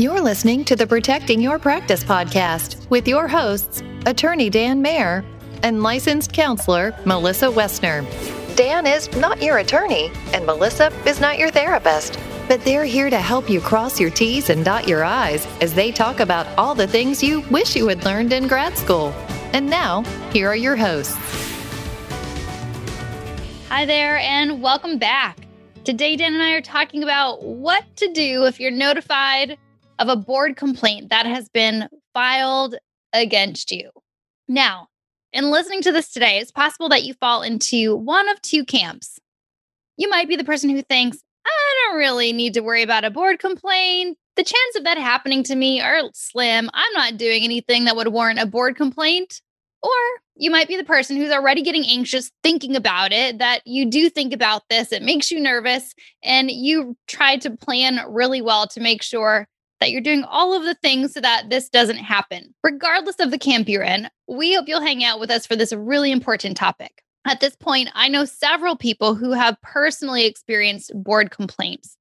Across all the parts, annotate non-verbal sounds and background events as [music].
You're listening to the Protecting Your Practice podcast with your hosts, Attorney Dan Mayer and licensed counselor Melissa Westner. Dan is not your attorney, and Melissa is not your therapist, but they're here to help you cross your T's and dot your I's as they talk about all the things you wish you had learned in grad school. And now, here are your hosts. Hi there, and welcome back. Today, Dan and I are talking about what to do if you're notified of a board complaint that has been filed against you. Now, in listening to this today, it's possible that you fall into one of two camps. You might be the person who thinks, I don't really need to worry about a board complaint. The chance of that happening to me are slim. I'm not doing anything that would warrant a board complaint. Or you might be the person who's already getting anxious thinking about it, that you do think about this, it makes you nervous, and you try to plan really well to make sure that you're doing all of the things so that this doesn't happen. Regardless of the camp you're in, we hope you'll hang out with us for this really important topic. At this point, I know several people who have personally experienced board complaints.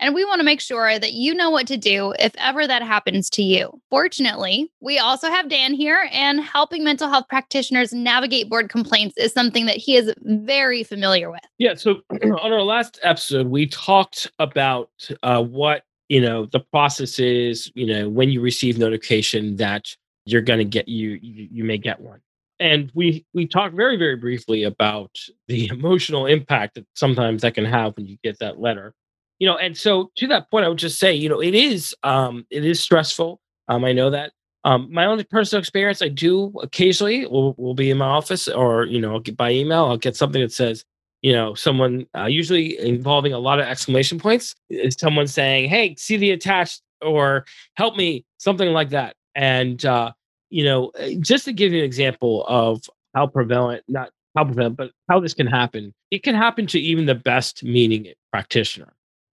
And we want to make sure that you know what to do if ever that happens to you. Fortunately, we also have Dan here, and helping mental health practitioners navigate board complaints is something that he is very familiar with. Yeah. So, [clears throat] on our last episode, we talked about uh, what you know the process is you know when you receive notification that you're going to get you, you you may get one. And we we talked very very briefly about the [laughs] emotional impact that sometimes that can have when you get that letter. You know and so to that point i would just say you know it is um it is stressful um i know that. Um my own personal experience i do occasionally will, will be in my office or you know by email i'll get something that says you know, someone uh, usually involving a lot of exclamation points is someone saying, "Hey, see the attached," or "Help me," something like that. And uh, you know, uh, just to give you an example of how prevalent, not how prevalent, but how this can happen, it can happen to even the best meaning practitioner.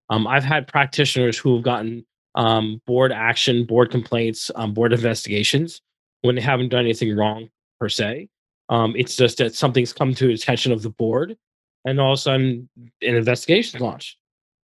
Um, I've had practitioners who have gotten um, board action, board complaints, um, board investigations when they haven't done anything wrong per se. Um, it's just that something's come to the attention of the board and all of a sudden an investigation launched.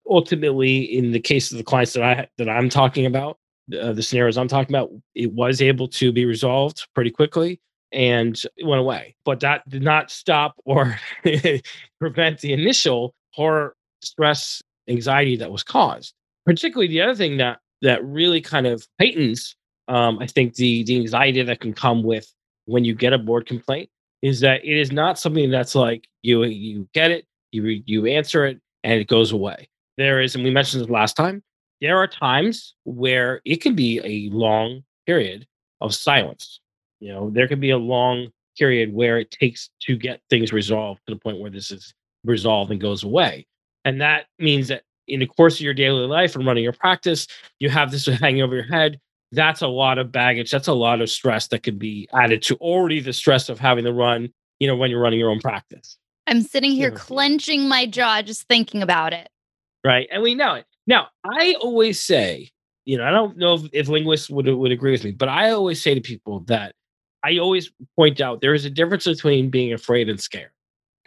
Ultimately, in the case of the clients that I that I'm talking about, uh, the scenarios I'm talking about, it was able to be resolved pretty quickly and it went away. But that did not stop or [laughs] prevent the initial horror, stress, anxiety that was caused. Particularly, the other thing that that really kind of heightens, um, I think, the the anxiety that can come with when you get a board complaint is that it is not something that's like you you get it, you you answer it, and it goes away. There is, and we mentioned this last time. There are times where it can be a long period of silence. You know, there can be a long period where it takes to get things resolved to the point where this is resolved and goes away. And that means that in the course of your daily life and running your practice, you have this [laughs] hanging over your head that's a lot of baggage. That's a lot of stress that could be added to already the stress of having to run, you know, when you're running your own practice. I'm sitting here yeah. clenching my jaw just thinking about it. Right. And we know it. Now, I always say, you know, I don't know if, if linguists would, would agree with me, but I always say to people that I always point out there is a difference between being afraid and scared.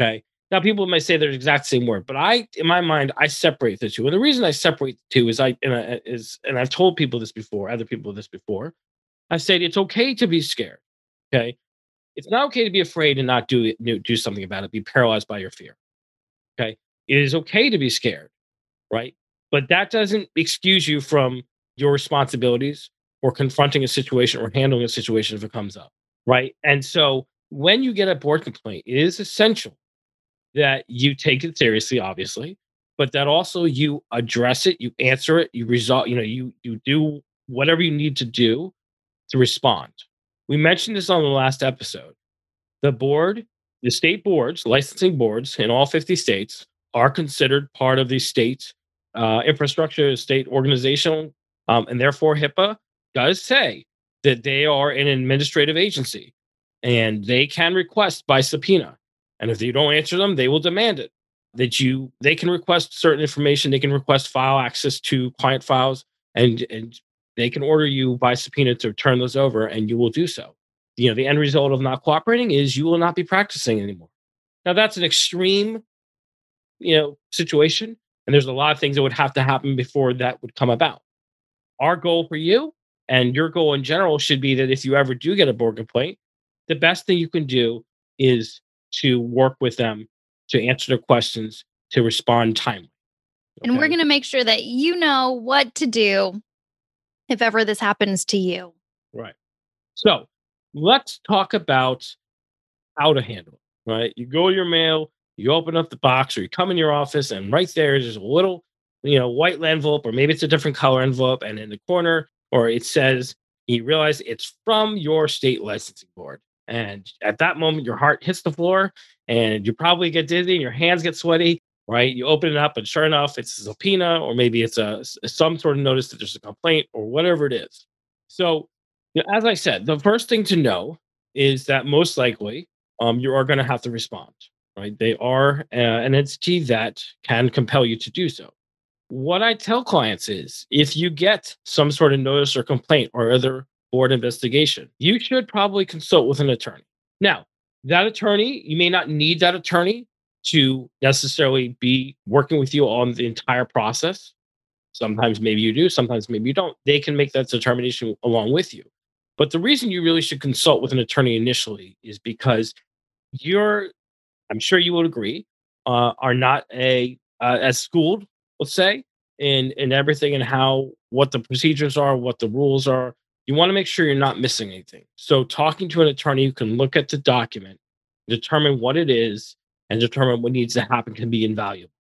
Okay. Now, people might say they're the exact same word, but I, in my mind, I separate the two. And the reason I separate the two is I, and I is, and I've told people this before, other people this before. I said it's okay to be scared. Okay, it's not okay to be afraid and not do do something about it. Be paralyzed by your fear. Okay, it is okay to be scared, right? But that doesn't excuse you from your responsibilities or confronting a situation or handling a situation if it comes up, right? And so when you get a board complaint, it is essential that you take it seriously, obviously, but that also you address it, you answer it, you resolve, you know, you you do whatever you need to do to respond. We mentioned this on the last episode. The board, the state boards, licensing boards in all 50 states are considered part of the state uh, infrastructure, state organizational, um, and therefore HIPAA does say that they are an administrative agency and they can request by subpoena and if you don't answer them, they will demand it. That you they can request certain information, they can request file access to client files, and and they can order you by subpoena to turn those over, and you will do so. You know, the end result of not cooperating is you will not be practicing anymore. Now that's an extreme, you know, situation, and there's a lot of things that would have to happen before that would come about. our goal for you and your goal in general should be that if you ever do get a board complaint, the best thing you can do is to work with them to answer their questions, to respond timely. And we're going to make sure that you know what to do if ever this happens to you. Right. So let's talk about how to handle it. Right. You go to your mail, you open up the box, or you come in your office, and right there is a little, you know, white envelope, or maybe it's a different color envelope, and in the corner, or it says, you realize it's from your state licensing board. And at that moment, your heart hits the floor and you probably get dizzy and your hands get sweaty, right? You open it up, and sure enough, it's a subpoena or maybe it's a some sort of notice that there's a complaint or whatever it is. So, you know, as I said, the first thing to know is that most likely um, you are going to have to respond, right? They are uh, an entity that can compel you to do so. What I tell clients is if you get some sort of notice or complaint or other board investigation, you should probably consult with an attorney. Now, that attorney, you may not need that attorney to necessarily be working with you on the entire process. Sometimes maybe you do, sometimes maybe you don't. They can make that determination along with you. But the reason you really should consult with an attorney initially is because you're, I'm sure you would agree, uh, are not a uh, as schooled, let's say, in in everything and how what the procedures are, what the rules are, you want to make sure you're not missing anything. So, talking to an attorney who can look at the document, determine what it is, and determine what needs to happen can be invaluable.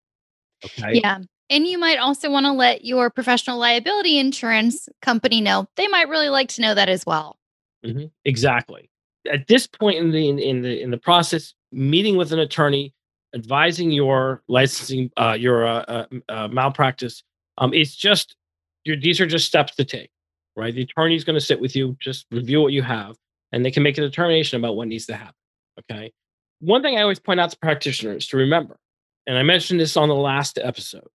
Okay. Yeah. And you might also want to let your professional liability insurance company know. They might really like to know that as well. Mm-hmm. Exactly. At this point in the in, in, the in the process, meeting with an attorney, advising your licensing, uh, your uh, uh, uh malpractice, um, it's just your, these are just steps to take right? The attorney is going to sit with you, just review what you have, and they can make a determination about what needs to happen. Okay. One thing I always point out to practitioners to remember, and I mentioned this on the last episode,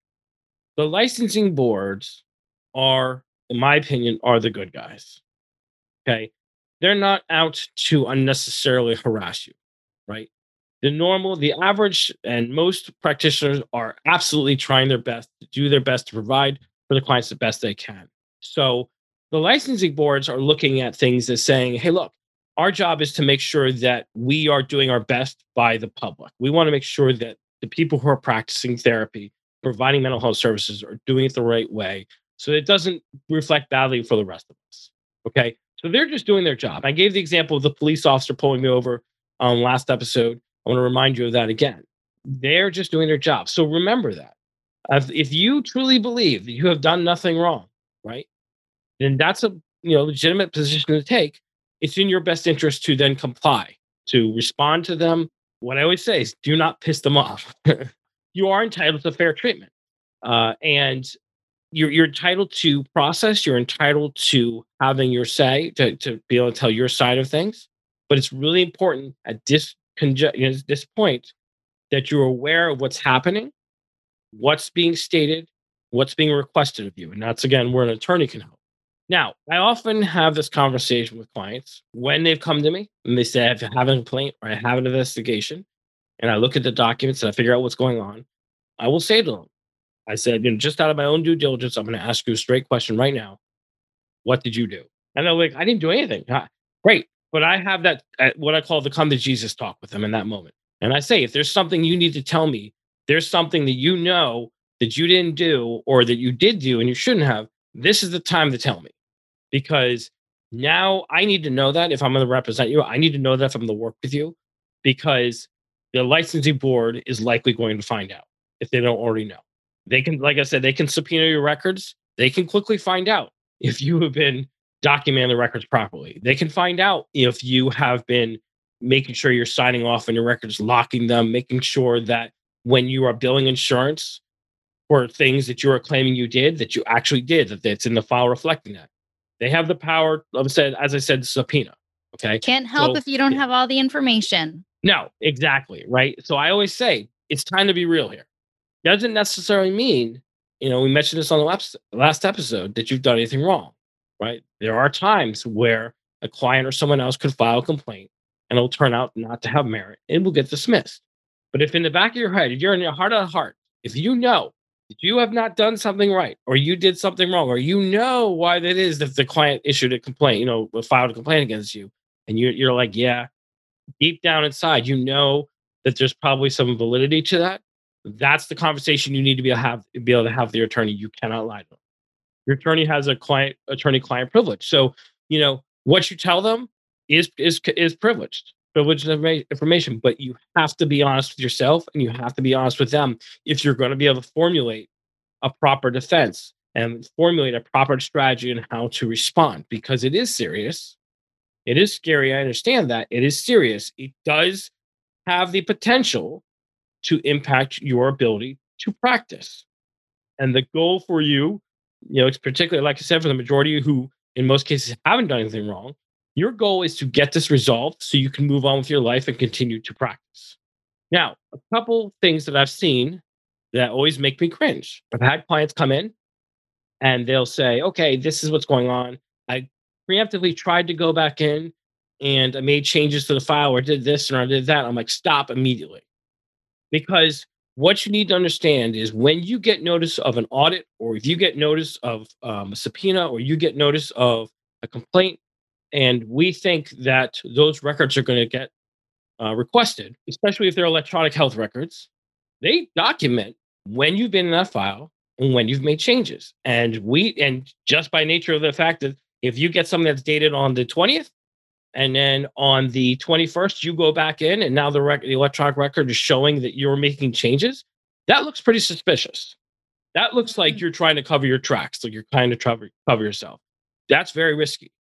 the licensing boards are, in my opinion, are the good guys. Okay. They're not out to unnecessarily harass you, right? The normal, the average, and most practitioners are absolutely trying their best to do their best to provide for the clients the best they can. So the licensing boards are looking at things as saying, hey, look, our job is to make sure that we are doing our best by the public. We want to make sure that the people who are practicing therapy, providing mental health services, are doing it the right way so it doesn't reflect badly for the rest of us. Okay. So they're just doing their job. I gave the example of the police officer pulling me over on last episode. I want to remind you of that again. They're just doing their job. So remember that. If you truly believe that you have done nothing wrong, right? Then that's a you know legitimate position to take. It's in your best interest to then comply, to respond to them. What I always say is, do not piss them off. [laughs] you are entitled to fair treatment, uh, and you're, you're entitled to process. You're entitled to having your say, to, to be able to tell your side of things. But it's really important at this conge- you know, this point that you're aware of what's happening, what's being stated, what's being requested of you. And that's again where an attorney can help. Now, I often have this conversation with clients when they've come to me and they say, I have a complaint or I have an investigation, and I look at the documents and I figure out what's going on. I will say to them, I said, you know, just out of my own due diligence, I'm going to ask you a straight question right now. What did you do? And they're like, I didn't do anything. Great. But I have that, uh, what I call the come to Jesus talk with them in that moment. And I say, if there's something you need to tell me, there's something that you know that you didn't do or that you did do and you shouldn't have, this is the time to tell me because now I need to know that if I'm going to represent you, I need to know that if I'm going to work with you because the licensing board is likely going to find out if they don't already know. They can, like I said, they can subpoena your records. They can quickly find out [laughs] if you have been documenting the records properly. They can find out if you have been making sure you're signing off on your records, locking them, making sure that when you are billing insurance, for things that you are claiming you did that you actually did that it's in the file reflecting that. They have the power of said as i said subpoena okay? Can't help so, if you don't yeah. have all the information. No exactly right? So i always say it's time to be real here. Doesn't necessarily mean you know we mentioned this on the last episode that you've done anything wrong right? There are times where a client or someone else could file a complaint and it'll turn out not to have merit and will get dismissed. But if in the back of your head if you're in your heart of heart if you know you have not done something right, or you did something wrong, or you know why that is that the client issued a complaint, you know, uh, filed a complaint against you, and you're, you're like, yeah, deep down inside, you know that there's probably some validity to that. That's the conversation you need to be able to have, be able to have with your attorney. You cannot lie to them. Your attorney has a client attorney client privilege. So, you know, what you tell them is is is privileged privileged information, but you have to be honest with yourself and you have to be honest with them if you're going to be able to formulate a proper defense and formulate a proper strategy on how to respond because it is serious. It is scary. I understand that. It is serious. It does have the potential to impact your ability to practice. And the goal for you, you know, it's particularly, like I said, for the majority who in most cases haven't done anything wrong, your goal is to get this resolved so you can move on with your life and continue to practice. Now, a couple things that I've seen that always make me cringe. I've had clients come in and they'll say, okay, this is what's going on. I preemptively tried to go back in and I made changes to the file or did this or I did that. I'm like, stop immediately. Because what you need to understand is when you get notice of an audit or if you get notice of um, a subpoena or you get notice of a complaint and we think that those records are going to get uh, requested, especially if they're electronic health records. They document when you've been in that file and when you've made changes. And we, and just by nature of the fact that if you get something that's dated on the 20th, and then on the 21st, you go back in, and now the, rec- the electronic record is showing that you're making changes. That looks pretty suspicious. That looks like mm. you're trying to cover your tracks, like you're trying to cover, cover yourself. That's very risky,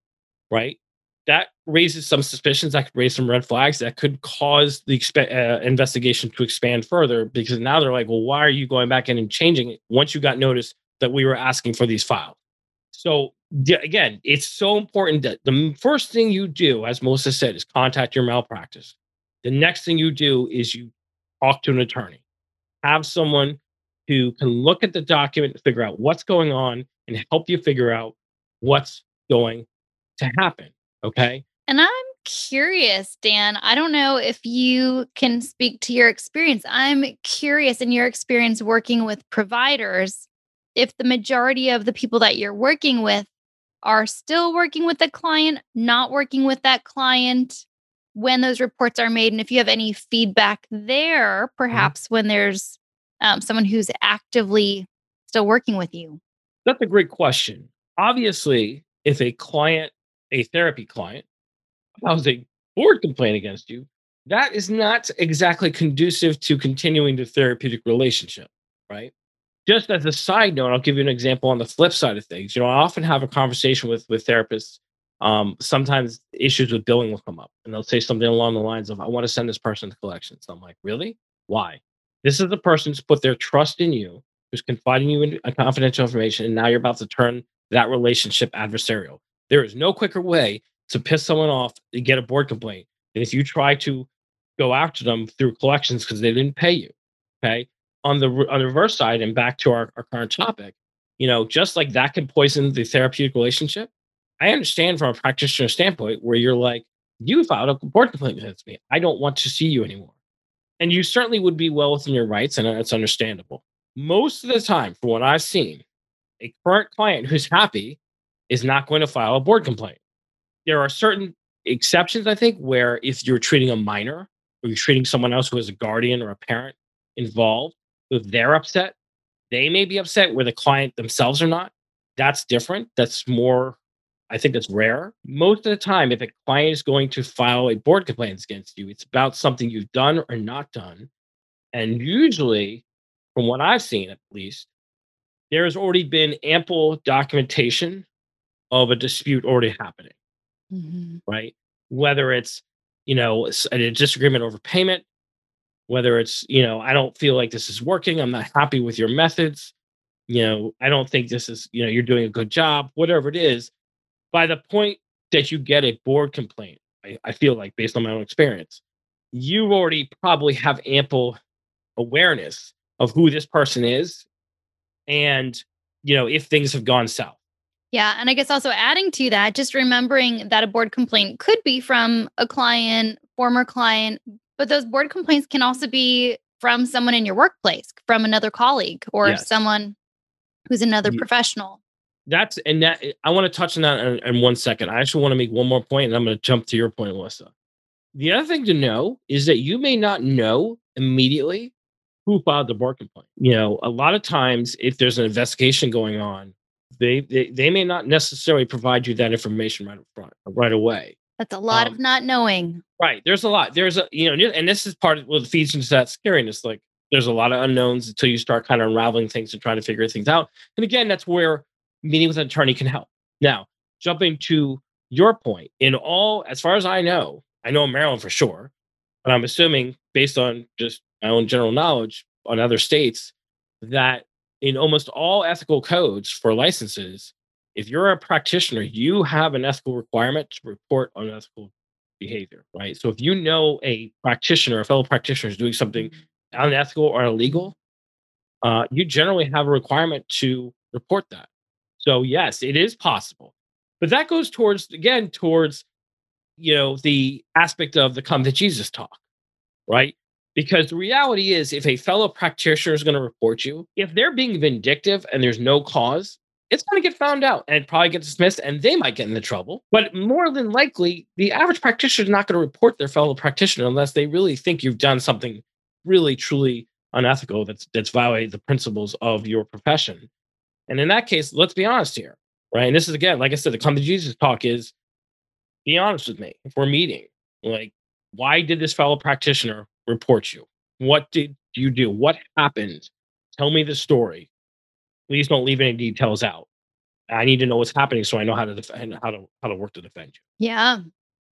right? That raises some suspicions that could raise some red flags that could cause the exp- uh, investigation to expand further because now they're like well why are you going back in and changing it once you got notice that we were asking for these files? So again it's so important that the first thing you do as melissa said is contact your malpractice. The next thing you do is you talk to an attorney. Have someone who can look at the document and figure out what's going on and help you figure out what's going to happen Okay. And I'm curious, Dan. I don't know if you can speak to your experience. I'm curious in your experience working with providers, if the majority of the people that you're working with are still working with the client, not working with that client when those reports are made. And if you have any feedback there, mm-hmm. perhaps mm-hmm. when there's um, someone who's actively still working with you. That's a great question. Obviously, if a client a therapy client files a board complaint against you, that is not exactly conducive to continuing the therapeutic relationship, right? Just as a side note, I'll give you an example on the flip side of things. You know, I often have a conversation with with therapists. Um, sometimes issues with billing will come up, and they'll say something along the lines of, "I want to send this person to collections." I'm like, "Really? Why?" This is the person who's put their trust in you, who's confiding you in confidential information, and now you're about to turn that relationship adversarial. There is no quicker way to piss someone off and get a board complaint than if you try to go after them through collections because they didn't pay you. Okay. On the on the reverse side, and back to our, our current topic, you know, just like that can poison the therapeutic relationship. I understand from a practitioner standpoint where you're like, you filed a board complaint against me. I don't want to see you anymore. And you certainly would be well within your rights, and it's understandable. Most of the time, from what I've seen, a current client who's happy is not going to file a board complaint. There are certain exceptions, I think, where if you're treating a minor or you're treating someone else who is a guardian or a parent involved, if they're upset, they may be upset where the client themselves are not. That's different. That's more, I think that's rare. Most of the time, if a client is going to file a board complaint against you, it's about something you've done or not done. And usually, from what I've seen at least, there has already been ample documentation of a dispute already happening, mm-hmm. right? Whether it's, you know, a disagreement over payment, whether it's, you know, I don't feel like this is working, I'm not happy with your methods, you know, I don't think this is, you know, you're doing a good job, whatever it is. By the point that you get a board complaint, I, I feel like based on my own experience, you already probably have ample awareness of who this person is and you know if things have gone south yeah. And I guess also adding to that, just remembering that a board complaint could be from a client, former client, but those board complaints can also be from someone in your workplace, from another colleague, or Yes. someone who's another Ye- professional. That's and that eh, I want to touch on that in, in one second. I actually want to make one more point, and I'm going to jump to your point, Melissa. The other thing to know is that you may not know immediately who filed the board complaint. You know, a lot of times if there's an investigation going on, they they, they may not necessarily provide you that information right up front, right away. That's a lot Um, of not knowing. Right. There's a lot. There's a you know, and this is part of what feeds into that scariness. Like there's a lot of unknowns until you start kind of unraveling things and trying to figure things out. And again, that's where meeting with an attorney can help. Now, jumping to your point, in all, as far as I know, I know in Maryland for sure, but I'm assuming based on just my own general knowledge on other states, that in almost all ethical codes for licenses, if you're a practitioner, you have an ethical requirement to report on ethical behavior, right? So if you know a practitioner, a fellow practitioner is doing something unethical or illegal, uh, you generally have a requirement to report that. So yes, it is possible, but that goes towards again towards you know the aspect of the come to Jesus talk, right? Because the reality is, if a fellow practitioner is going to report you, if they're being vindictive and there's no cause, it's going to get found out and probably get dismissed and they might get into trouble. But more than likely, the average practitioner is not going to report their fellow practitioner unless they really think you've done something really, truly unethical that's that's violated the principles of your profession. And in that case, let's be honest here, right? And this is again, like I said, the come to Jesus talk is be honest with me if we're meeting. Like, why did this fellow practitioner report you? What did you do? What happened? Tell me the story. Please don't leave any details out. I need to know what's happening so I know how to defend how to how to work to defend you Yeah.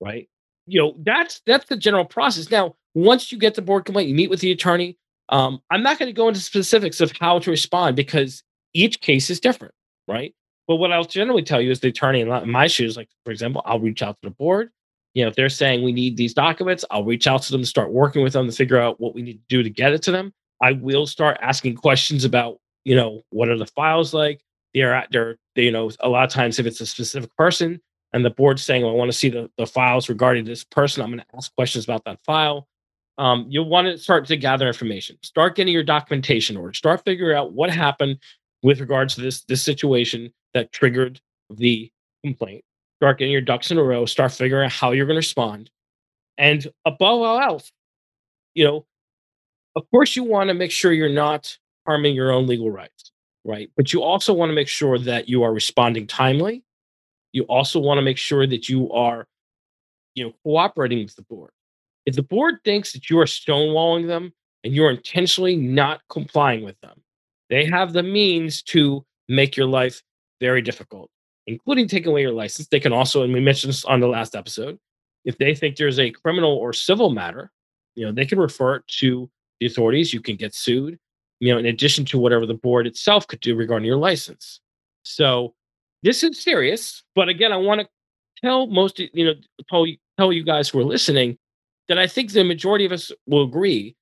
right? You know, that's that's the general process. Now, once you get the board complaint, you meet with the attorney. Um, I'm not going to go into specifics of how to respond because each case is different, right? But what I'll generally tell you is the attorney in in my shoes, like for example, I'll reach out to the board. You know, if they're saying we need these documents, I'll reach out to them, to start working with them to figure out what we need to do to get it to them. I will start asking questions about, you know, what are the files like? They're at they're they, you know, a lot of times if it's a specific person, and the board's saying, well, I want to see the, the files regarding this person, I'm going to ask questions about that file. Um, you'll want to start to gather information, start getting your documentation or start figuring out what happened with regards to this, this situation that triggered the complaint. Start getting your ducks in a row, start figuring out how you're going to respond. And above all else, you know, of course, you want to make sure you're not harming your own legal rights, right? But you also want to make sure that you are responding timely you also want to make sure that you are you know cooperating with the board if the board thinks that you are stonewalling them and you're intentionally not complying with them they have the means to make your life very difficult including taking away your license. They can also and we mentioned this on the last episode if they think there's a criminal or civil matter you know they can refer it to the authorities. You can get sued you know in addition to whatever the board itself could do regarding your license. So this is serious but again i want to tell most you know tell, tell you guys who are listening that i think the majority of us will agree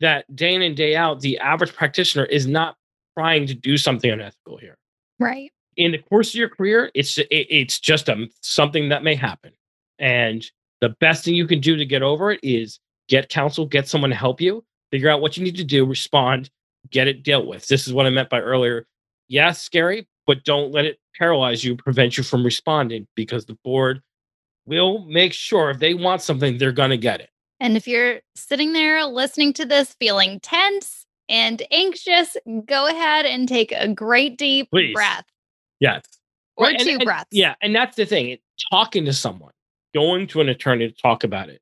that day in and day out the average practitioner is not trying to do something unethical here. Right. In the course of your career it's it, it's just a, something that may happen. And the best thing you can do to get over it is get counsel get someone to help you figure out what you need to do respond get it dealt with. This is what i meant by earlier. Yeah scary but don't let it paralyze you prevent you from responding because the board will make sure if they want something they're going to get it. And if you're sitting there listening to this feeling tense and anxious, go ahead and take a great deep Please. breath yes or Right, two and- breaths. Yeah, and that's the thing. Talking to someone, going to an attorney to talk about it,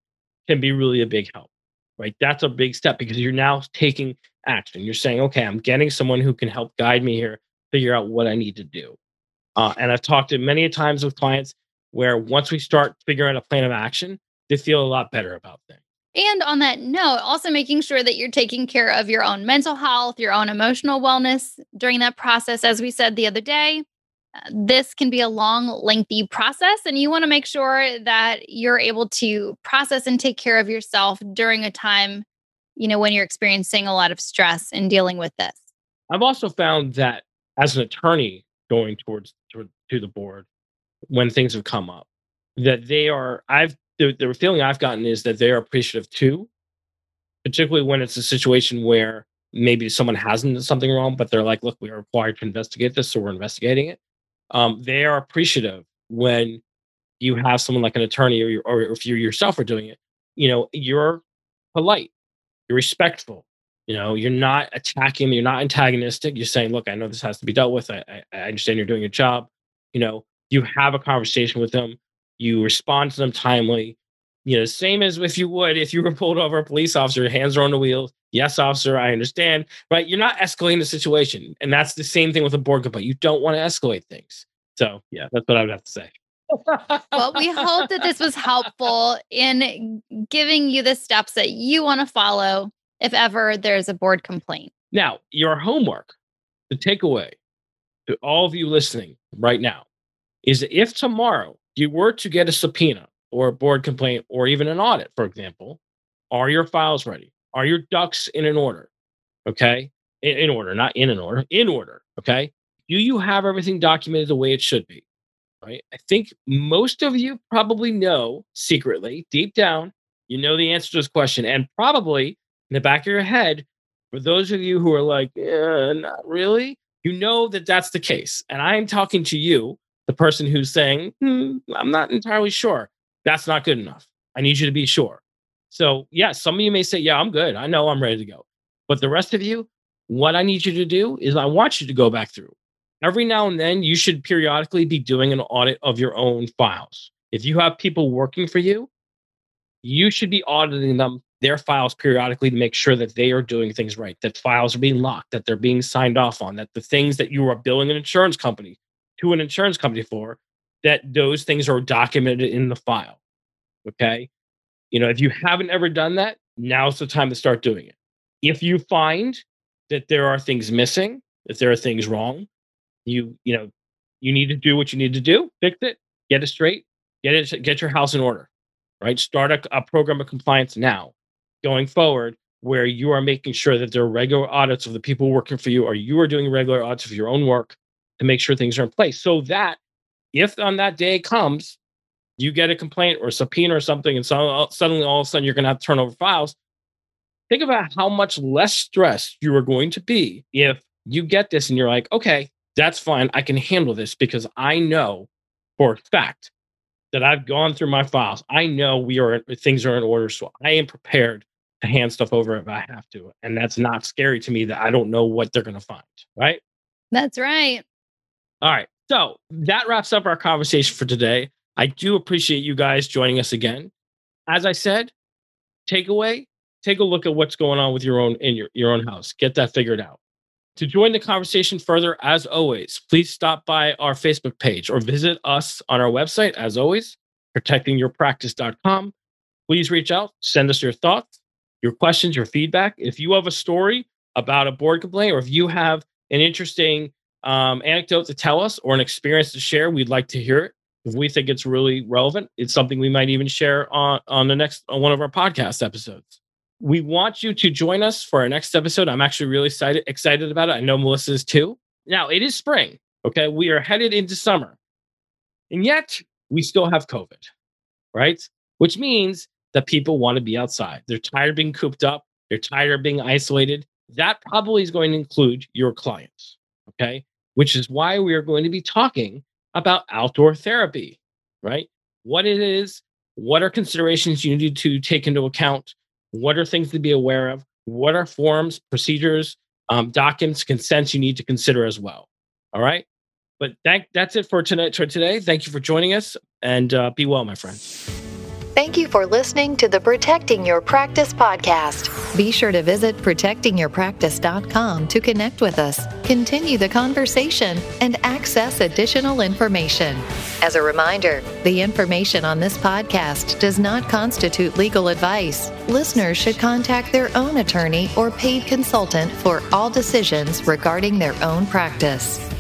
can be really a big help. Right, that's a big step because you're now taking action. You're saying, "Okay, I'm getting someone who can help guide me here, figure out what I need to do." Uh, and I've talked to many times with clients where once we start figuring out a plan of action, they feel a lot better about things. And on that note, also making sure that you're taking care of your own mental health, your own emotional wellness during that process. As we said the other day, this can be a long, lengthy process, and you want to make sure that you're able to process and take care of yourself during a time, you know, when you're experiencing a lot of stress and dealing with this. I've also found that as an attorney going towards to, to the board when things have come up, that they are I've the, the feeling I've gotten is that they are appreciative too particularly when it's a situation where maybe someone hasn't done something wrong, but they're like, look, we are required to investigate this, so we're investigating it. Um, they are appreciative when you have someone like an attorney or, or if you yourself are doing it. You know, you're polite, you're respectful. You know, you're not attacking you're not antagonistic. You're saying, look, I know this has to be dealt with. I, I understand you're doing your job. You know, you have a conversation with them, you respond to them timely. You know, same as if you would if you were pulled over a police officer, hands are on the wheels. Yes, officer, I understand. Right? You're not escalating the situation, and that's the same thing with a board complaint. You don't want to escalate things. So, yeah, that's what I would have to say. well, we hope that this was helpful in giving you the steps that you want to follow if ever there's a board complaint. Now, your homework, the takeaway to all of you listening right now is that if tomorrow you were to get a subpoena or a board complaint or even an audit, for example, are your files ready? Are your ducks in an order? Okay. In, in order, not in an order, in order. Okay. Do you have everything documented the way it should be? Right. I think most of you probably know secretly, deep down, you know the answer to this question. And probably in the back of your head, for those of you who are like, not really, you know that that's the case. And I'm talking to you the person who's saying, hmm, I'm not entirely sure. That's not good enough. I need you to be sure. So, yeah, some of you may say, Yeah, I'm good. I know I'm ready to go. But the rest of you, what I need you to do is I want you to go back through. Every now and then, you should periodically be doing an audit of your own files. If you have people working for you, you should be auditing them, their files periodically to make sure that they are doing things right, that files are being locked, that they're being signed off on, that the things that you are billing an insurance company to an insurance company for, that those things are documented in the file. Okay. You know, if you haven't ever done that, now's the time to start doing it. If you find that there are things missing, if there are things wrong, you, you know, you need to do what you need to do, fix it, get it straight, get it, get your house in order, right? Start a, a program of compliance now going forward where you are making sure that there are regular audits of the people working for you or you are doing regular audits of your own work to make sure things are in place so that if on that day comes, you get a complaint or a subpoena or something, and so uh, suddenly all of a sudden you're going to have to turn over files. Think about how much less stressed you are going to be if you get this and you're like, okay, that's fine. I can handle this because I know for a fact that I've gone through my files. I know we are things are in order, so I am prepared to hand stuff over if I have to, and that's not scary to me that I don't know what they're going to find. Right? That's right. All right. So that wraps up our conversation for today. I do appreciate you guys joining us again. As I said, takeaway, take a look at what's going on with your own in your, your own house. Get that figured out. To join the conversation further, as always, please stop by our Facebook page or visit us on our website, as always, protectingyourpractice.com. Please reach out, send us your thoughts, your questions, your feedback. If you have a story about a board complaint or if you have an interesting um, anecdote to tell us or an experience to share, we'd like to hear it. If we think it's really relevant, it's something we might even share on, on the next on one of our podcast episodes. We want you to join us for our next episode. I'm actually really excited excited about it. I know Melissa is too. Now it is spring. Okay, we are headed into summer, and yet we still have COVID, right? Which means that people want to be outside. They're tired of being cooped up. They're tired of being isolated. That probably is going to include your clients. Okay which is why we are going to be talking about outdoor therapy, right? What it is, what are considerations you need to take into account, what are things to be aware of, what are forms, procedures, um, documents, consents you need to consider as well. All right. But that, that's it for tonight. For today, thank you for joining us, and uh, be well, my friends. Thank you for listening to the Protecting Your Practice podcast. Be sure to visit protectingyourpractice.com to connect with us, continue the conversation, and access additional information. As a reminder, the information on this podcast does not constitute legal advice. Listeners should contact their own attorney or paid consultant for all decisions regarding their own practice.